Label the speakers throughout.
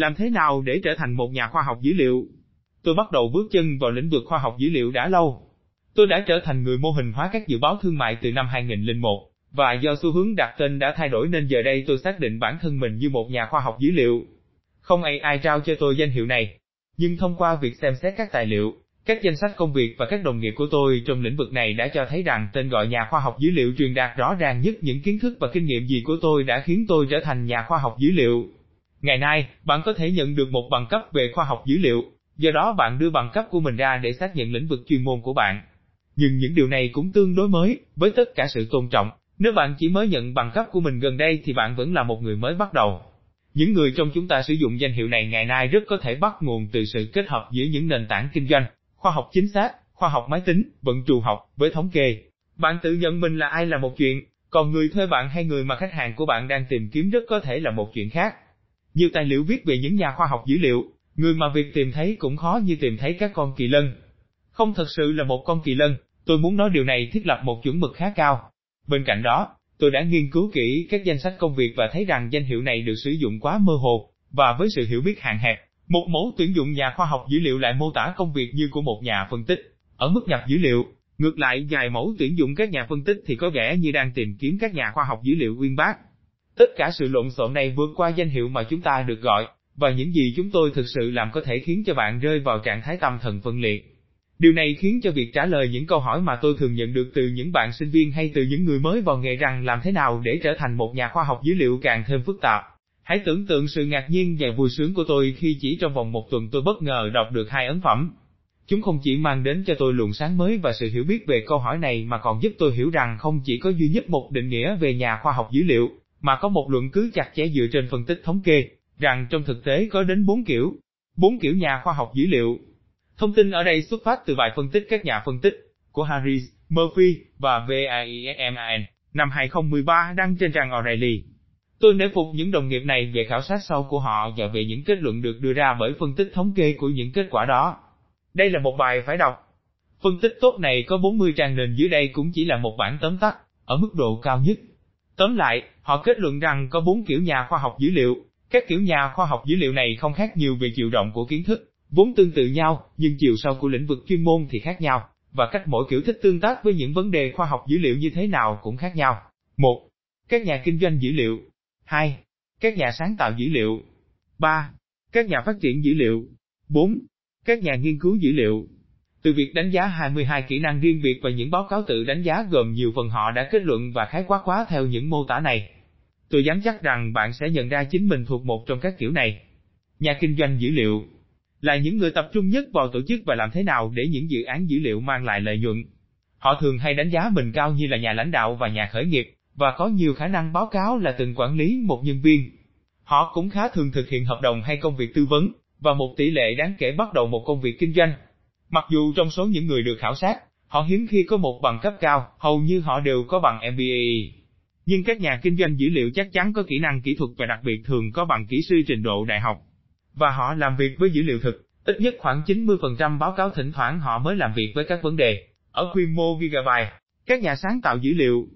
Speaker 1: Làm thế nào để trở thành một nhà khoa học dữ liệu? Tôi bắt đầu bước chân vào lĩnh vực khoa học dữ liệu đã lâu. Tôi đã trở thành người mô hình hóa các dự báo thương mại từ năm 2001, và do xu hướng đặt tên đã thay đổi nên giờ đây tôi xác định bản thân mình như một nhà khoa học dữ liệu. Không ai ai trao cho tôi danh hiệu này, nhưng thông qua việc xem xét các tài liệu, các danh sách công việc và các đồng nghiệp của tôi trong lĩnh vực này đã cho thấy rằng tên gọi nhà khoa học dữ liệu truyền đạt rõ ràng nhất những kiến thức và kinh nghiệm gì của tôi đã khiến tôi trở thành nhà khoa học dữ liệu. Ngày nay, bạn có thể nhận được một bằng cấp về khoa học dữ liệu, do đó bạn đưa bằng cấp của mình ra để xác nhận lĩnh vực chuyên môn của bạn. Nhưng những điều này cũng tương đối mới, với tất cả sự tôn trọng, nếu bạn chỉ mới nhận bằng cấp của mình gần đây thì bạn vẫn là một người mới bắt đầu. Những người trong chúng ta sử dụng danh hiệu này ngày nay rất có thể bắt nguồn từ sự kết hợp giữa những nền tảng kinh doanh, khoa học chính xác, khoa học máy tính, vận trù học, với thống kê. Bạn tự nhận mình là ai là một chuyện, còn người thuê bạn hay người mà khách hàng của bạn đang tìm kiếm rất có thể là một chuyện khác. Nhiều tài liệu viết về những nhà khoa học dữ liệu, người mà việc tìm thấy cũng khó như tìm thấy các con kỳ lân. Không thật sự là một con kỳ lân, tôi muốn nói điều này thiết lập một chuẩn mực khá cao. Bên cạnh đó, tôi đã nghiên cứu kỹ các danh sách công việc và thấy rằng danh hiệu này được sử dụng quá mơ hồ, và với sự hiểu biết hạn hẹp, một mẫu tuyển dụng nhà khoa học dữ liệu lại mô tả công việc như của một nhà phân tích, ở mức nhập dữ liệu. Ngược lại vài mẫu tuyển dụng các nhà phân tích thì có vẻ như đang tìm kiếm các nhà khoa học dữ liệu uyên bác. Tất cả sự lộn xộn này vượt qua danh hiệu mà chúng ta được gọi, và những gì chúng tôi thực sự làm có thể khiến cho bạn rơi vào trạng thái tâm thần phân liệt. Điều này khiến cho việc trả lời những câu hỏi mà tôi thường nhận được từ những bạn sinh viên hay từ những người mới vào nghề rằng làm thế nào để trở thành một nhà khoa học dữ liệu càng thêm phức tạp. Hãy tưởng tượng sự ngạc nhiên và vui sướng của tôi khi chỉ trong vòng một tuần tôi bất ngờ đọc được hai ấn phẩm. Chúng không chỉ mang đến cho tôi luồng sáng mới và sự hiểu biết về câu hỏi này mà còn giúp tôi hiểu rằng không chỉ có duy nhất một định nghĩa về nhà khoa học dữ liệu, mà có một luận cứ chặt chẽ dựa trên phân tích thống kê, rằng trong thực tế có đến bốn kiểu, bốn kiểu nhà khoa học dữ liệu. Thông tin ở đây xuất phát từ bài phân tích các nhà phân tích của Harris, Murphy và VAISMAN năm 2013 đăng trên trang O'Reilly. Tôi nể phục những đồng nghiệp này về khảo sát sâu của họ và về những kết luận được đưa ra bởi phân tích thống kê của những kết quả đó. Đây là một bài phải đọc. Phân tích tốt này có 40 trang nền dưới đây cũng chỉ là một bản tóm tắt, ở mức độ cao nhất. Tóm lại, họ kết luận rằng có bốn kiểu nhà khoa học dữ liệu. Các kiểu nhà khoa học dữ liệu này không khác nhiều về chiều rộng của kiến thức, vốn tương tự nhau, nhưng chiều sâu của lĩnh vực chuyên môn thì khác nhau, và cách mỗi kiểu thích tương tác với những vấn đề khoa học dữ liệu như thế nào cũng khác nhau. Một, Các nhà kinh doanh dữ liệu 2. Các nhà sáng tạo dữ liệu 3. Các nhà phát triển dữ liệu 4. Các nhà nghiên cứu dữ liệu từ việc đánh giá 22 kỹ năng riêng biệt và những báo cáo tự đánh giá gồm nhiều phần họ đã kết luận và khái quát quá theo những mô tả này. Tôi dám chắc rằng bạn sẽ nhận ra chính mình thuộc một trong các kiểu này. Nhà kinh doanh dữ liệu là những người tập trung nhất vào tổ chức và làm thế nào để những dự án dữ liệu mang lại lợi nhuận. Họ thường hay đánh giá mình cao như là nhà lãnh đạo và nhà khởi nghiệp, và có nhiều khả năng báo cáo là từng quản lý một nhân viên. Họ cũng khá thường thực hiện hợp đồng hay công việc tư vấn, và một tỷ lệ đáng kể bắt đầu một công việc kinh doanh. Mặc dù trong số những người được khảo sát, họ hiếm khi có một bằng cấp cao, hầu như họ đều có bằng MBA. Nhưng các nhà kinh doanh dữ liệu chắc chắn có kỹ năng kỹ thuật và đặc biệt thường có bằng kỹ sư trình độ đại học. Và họ làm việc với dữ liệu thực, ít nhất khoảng 90% báo cáo thỉnh thoảng họ mới làm việc với các vấn đề, ở quy mô gigabyte. Các nhà sáng tạo dữ liệu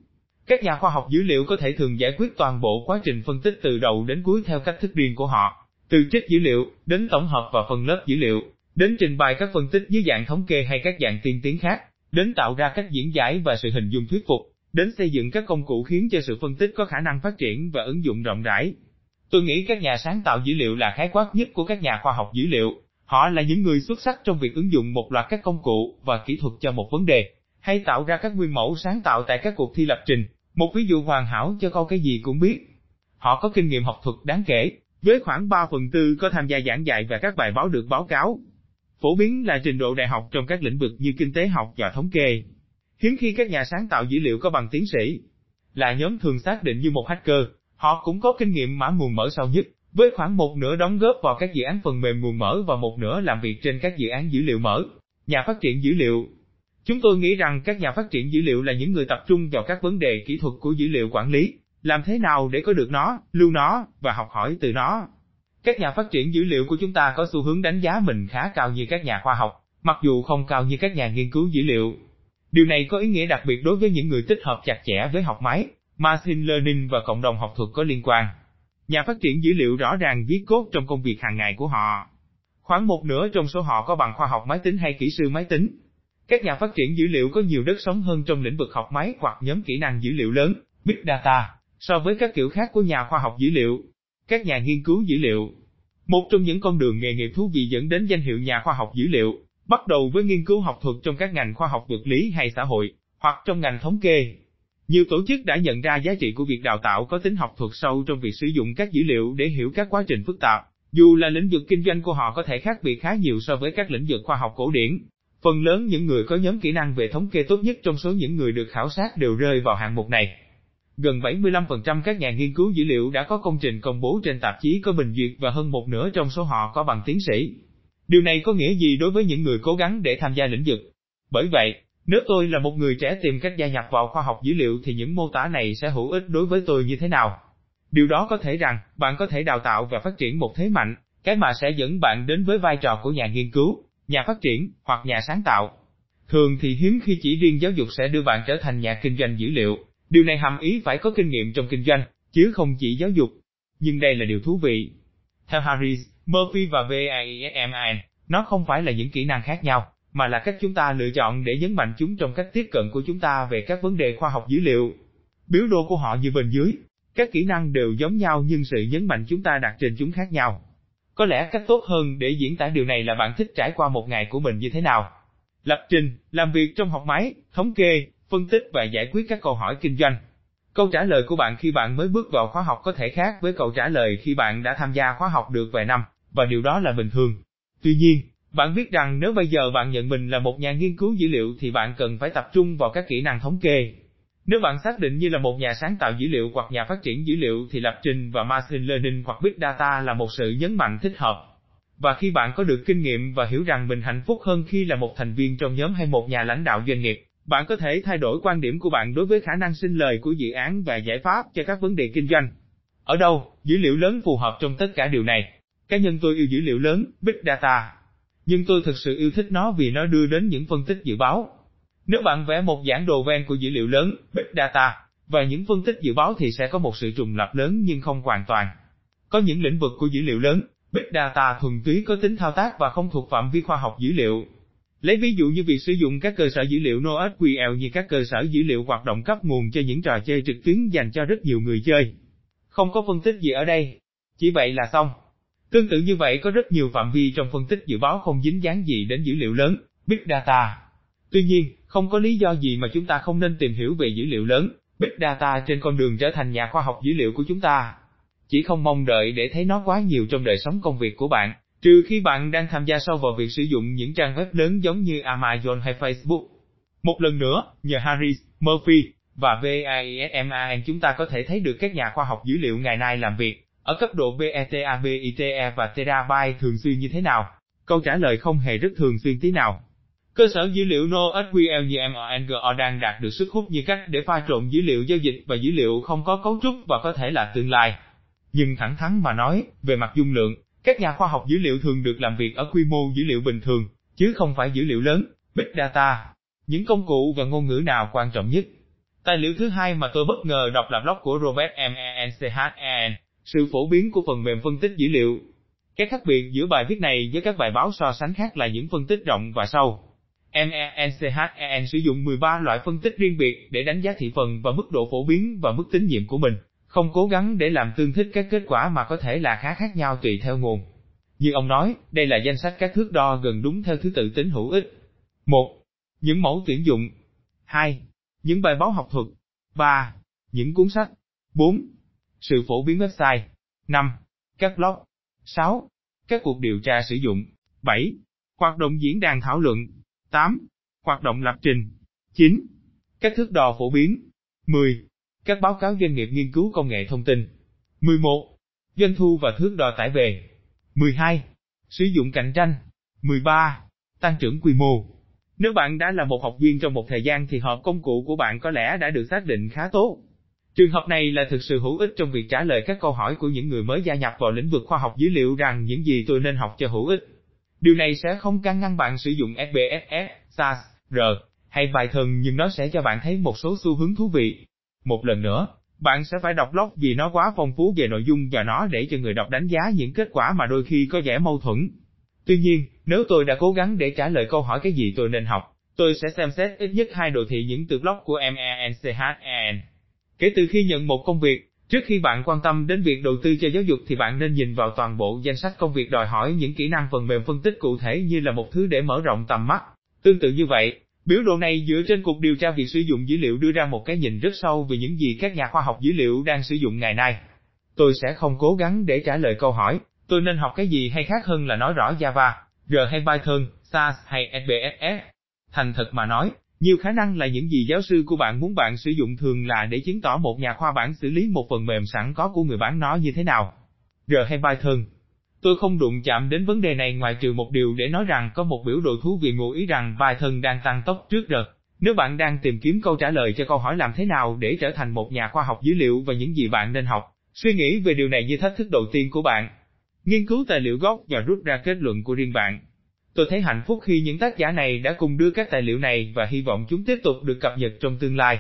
Speaker 1: các nhà khoa học dữ liệu có thể thường giải quyết toàn bộ quá trình phân tích từ đầu đến cuối theo cách thức riêng của họ, từ trích dữ liệu, đến tổng hợp và phân lớp dữ liệu, đến trình bày các phân tích dưới dạng thống kê hay các dạng tiên tiến khác, đến tạo ra cách diễn giải và sự hình dung thuyết phục, đến xây dựng các công cụ khiến cho sự phân tích có khả năng phát triển và ứng dụng rộng rãi. Tôi nghĩ các nhà sáng tạo dữ liệu là khái quát nhất của các nhà khoa học dữ liệu. Họ là những người xuất sắc trong việc ứng dụng một loạt các công cụ và kỹ thuật cho một vấn đề, hay tạo ra các nguyên mẫu sáng tạo tại các cuộc thi lập trình, một ví dụ hoàn hảo cho câu cái gì cũng biết. Họ có kinh nghiệm học thuật đáng kể, với khoảng 3 phần tư có tham gia giảng dạy và các bài báo được báo cáo. Phổ biến là trình độ đại học trong các lĩnh vực như kinh tế học và thống kê. Hiếm khi các nhà sáng tạo dữ liệu có bằng tiến sĩ. Là nhóm thường xác định như một hacker, họ cũng có kinh nghiệm mã nguồn mở sâu nhất, với khoảng một nửa đóng góp vào các dự án phần mềm nguồn mở và một nửa làm việc trên các dự án dữ liệu mở. Nhà phát triển dữ liệu Chúng tôi nghĩ rằng các nhà phát triển dữ liệu là những người tập trung vào các vấn đề kỹ thuật của dữ liệu quản lý, làm thế nào để có được nó, lưu nó, và học hỏi từ nó. Các nhà phát triển dữ liệu của chúng ta có xu hướng đánh giá mình khá cao như các nhà khoa học, mặc dù không cao như các nhà nghiên cứu dữ liệu. Điều này có ý nghĩa đặc biệt đối với những người tích hợp chặt chẽ với học máy, machine learning và cộng đồng học thuật có liên quan. Nhà phát triển dữ liệu rõ ràng viết cốt trong công việc hàng ngày của họ. Khoảng một nửa trong số họ có bằng khoa học máy tính hay kỹ sư máy tính. Các nhà phát triển dữ liệu có nhiều đất sống hơn trong lĩnh vực học máy hoặc nhóm kỹ năng dữ liệu lớn, Big Data, so với các kiểu khác của nhà khoa học dữ liệu. Các nhà nghiên cứu dữ liệu Một trong những con đường nghề nghiệp thú vị dẫn đến danh hiệu nhà khoa học dữ liệu, bắt đầu với nghiên cứu học thuật trong các ngành khoa học vật lý hay xã hội, hoặc trong ngành thống kê. Nhiều tổ chức đã nhận ra giá trị của việc đào tạo có tính học thuật sâu trong việc sử dụng các dữ liệu để hiểu các quá trình phức tạp. Dù là lĩnh vực kinh doanh của họ có thể khác biệt khá nhiều so với các lĩnh vực khoa học cổ điển, phần lớn những người có nhóm kỹ năng về thống kê tốt nhất trong số những người được khảo sát đều rơi vào hạng mục này. Gần 75% các nhà nghiên cứu dữ liệu đã có công trình công bố trên tạp chí có bình duyệt và hơn một nửa trong số họ có bằng tiến sĩ. Điều này có nghĩa gì đối với những người cố gắng để tham gia lĩnh vực? Bởi vậy, nếu tôi là một người trẻ tìm cách gia nhập vào khoa học dữ liệu thì những mô tả này sẽ hữu ích đối với tôi như thế nào? Điều đó có thể rằng, bạn có thể đào tạo và phát triển một thế mạnh, cái mà sẽ dẫn bạn đến với vai trò của nhà nghiên cứu, nhà phát triển, hoặc nhà sáng tạo. Thường thì hiếm khi chỉ riêng giáo dục sẽ đưa bạn trở thành nhà kinh doanh dữ liệu, điều này hàm ý phải có kinh nghiệm trong kinh doanh, chứ không chỉ giáo dục. Nhưng đây là điều thú vị. Theo Harris, Murphy và VAEMIN, nó không phải là những kỹ năng khác nhau, mà là cách chúng ta lựa chọn để nhấn mạnh chúng trong cách tiếp cận của chúng ta về các vấn đề khoa học dữ liệu. Biểu đồ của họ như bên dưới, các kỹ năng đều giống nhau nhưng sự nhấn mạnh chúng ta đặt trên chúng khác nhau. Có lẽ cách tốt hơn để diễn tả điều này là bạn thích trải qua một ngày của mình như thế nào. Lập trình, làm việc trong học máy, thống kê, phân tích và giải quyết các câu hỏi kinh doanh. Câu trả lời của bạn khi bạn mới bước vào khóa học có thể khác với câu trả lời khi bạn đã tham gia khóa học được vài năm, và điều đó là bình thường. Tuy nhiên, bạn biết rằng nếu bây giờ bạn nhận mình là một nhà nghiên cứu dữ liệu thì bạn cần phải tập trung vào các kỹ năng thống kê. Nếu bạn xác định như là một nhà sáng tạo dữ liệu hoặc nhà phát triển dữ liệu thì lập trình và machine learning hoặc big data là một sự nhấn mạnh thích hợp. Và khi bạn có được kinh nghiệm và hiểu rằng mình hạnh phúc hơn khi là một thành viên trong nhóm hay một nhà lãnh đạo doanh nghiệp, bạn có thể thay đổi quan điểm của bạn đối với khả năng sinh lời của dự án và giải pháp cho các vấn đề kinh doanh. Ở đâu, dữ liệu lớn phù hợp trong tất cả điều này? Cá nhân tôi yêu dữ liệu lớn, Big Data. Nhưng tôi thực sự yêu thích nó vì nó đưa đến những phân tích dự báo. Nếu bạn vẽ một giảng đồ ven của dữ liệu lớn, Big Data, và những phân tích dự báo thì sẽ có một sự trùng lập lớn nhưng không hoàn toàn. Có những lĩnh vực của dữ liệu lớn, Big Data thuần túy có tính thao tác và không thuộc phạm vi khoa học dữ liệu. Lấy ví dụ như việc sử dụng các cơ sở dữ liệu NoSQL như các cơ sở dữ liệu hoạt động cấp nguồn cho những trò chơi trực tuyến dành cho rất nhiều người chơi. Không có phân tích gì ở đây. Chỉ vậy là xong. Tương tự như vậy có rất nhiều phạm vi trong phân tích dự báo không dính dáng gì đến dữ liệu lớn, Big Data. Tuy nhiên, không có lý do gì mà chúng ta không nên tìm hiểu về dữ liệu lớn, Big Data trên con đường trở thành nhà khoa học dữ liệu của chúng ta. Chỉ không mong đợi để thấy nó quá nhiều trong đời sống công việc của bạn, trừ khi bạn đang tham gia sâu vào việc sử dụng những trang web lớn giống như Amazon hay Facebook. Một lần nữa, nhờ Harris, Murphy và VAISMAN chúng ta có thể thấy được các nhà khoa học dữ liệu ngày nay làm việc ở cấp độ BETA, BITE và terabyte thường xuyên như thế nào? Câu trả lời không hề rất thường xuyên tí nào. Cơ sở dữ liệu NoSQL như MONGO đang đạt được sức hút như cách để pha trộn dữ liệu giao dịch và dữ liệu không có cấu trúc và có thể là tương lai. Nhưng thẳng thắn mà nói, về mặt dung lượng, các nhà khoa học dữ liệu thường được làm việc ở quy mô dữ liệu bình thường, chứ không phải dữ liệu lớn, Big Data. Những công cụ và ngôn ngữ nào quan trọng nhất? Tài liệu thứ hai mà tôi bất ngờ đọc là blog của Robert M. N. sự phổ biến của phần mềm phân tích dữ liệu. Các khác biệt giữa bài viết này với các bài báo so sánh khác là những phân tích rộng và sâu. MENCHEN sử dụng 13 loại phân tích riêng biệt để đánh giá thị phần và mức độ phổ biến và mức tín nhiệm của mình, không cố gắng để làm tương thích các kết quả mà có thể là khá khác nhau tùy theo nguồn. Như ông nói, đây là danh sách các thước đo gần đúng theo thứ tự tính hữu ích. 1. Những mẫu tuyển dụng. 2. Những bài báo học thuật. 3. Những cuốn sách. 4. Sự phổ biến website. 5. Các blog. 6. Các cuộc điều tra sử dụng. 7. Hoạt động diễn đàn thảo luận. 8. Hoạt động lập trình. 9. Các thước đo phổ biến. 10. Các báo cáo doanh nghiệp nghiên cứu công nghệ thông tin. 11. Doanh thu và thước đo tải về. 12. Sử dụng cạnh tranh. 13. Tăng trưởng quy mô. Nếu bạn đã là một học viên trong một thời gian thì hộp công cụ của bạn có lẽ đã được xác định khá tốt. Trường hợp này là thực sự hữu ích trong việc trả lời các câu hỏi của những người mới gia nhập vào lĩnh vực khoa học dữ liệu rằng những gì tôi nên học cho hữu ích. Điều này sẽ không can ngăn bạn sử dụng SPSS, SAS, R hay Python nhưng nó sẽ cho bạn thấy một số xu hướng thú vị. Một lần nữa, Bạn sẽ phải đọc blog vì nó quá phong phú về nội dung và nó để cho người đọc đánh giá những kết quả mà đôi khi có vẻ mâu thuẫn. Tuy nhiên, nếu tôi đã cố gắng để trả lời câu hỏi cái gì tôi nên học, tôi sẽ xem xét ít nhất hai đồ thị những từ blog của MENCHEN. Kể từ khi nhận một công việc, trước khi bạn quan tâm đến việc đầu tư cho giáo dục thì bạn nên nhìn vào toàn bộ danh sách công việc đòi hỏi những kỹ năng phần mềm phân tích cụ thể như là một thứ để mở rộng tầm mắt. Tương tự như vậy, biểu đồ này dựa trên cuộc điều tra việc sử dụng dữ liệu đưa ra một cái nhìn rất sâu về những gì các nhà khoa học dữ liệu đang sử dụng ngày nay. Tôi sẽ không cố gắng để trả lời câu hỏi, tôi nên học cái gì hay khác hơn là nói rõ Java, R hay Python, SAS hay SPSS. Thành thật mà nói, nhiều khả năng là những gì giáo sư của bạn muốn bạn sử dụng thường là để chứng tỏ một nhà khoa bản xử lý một phần mềm sẵn có của người bán nó như thế nào. R hay Python. Tôi không đụng chạm đến vấn đề này ngoài trừ một điều để nói rằng có một biểu đồ thú vị ngụ ý rằng bài thần đang tăng tốc trước đợt. Nếu bạn đang tìm kiếm câu trả lời cho câu hỏi làm thế nào để trở thành một nhà khoa học dữ liệu và những gì bạn nên học, suy nghĩ về điều này như thách thức đầu tiên của bạn. Nghiên cứu tài liệu gốc và rút ra kết luận của riêng bạn. Tôi thấy hạnh phúc khi những tác giả này đã cùng đưa các tài liệu này và hy vọng chúng tiếp tục được cập nhật trong tương lai.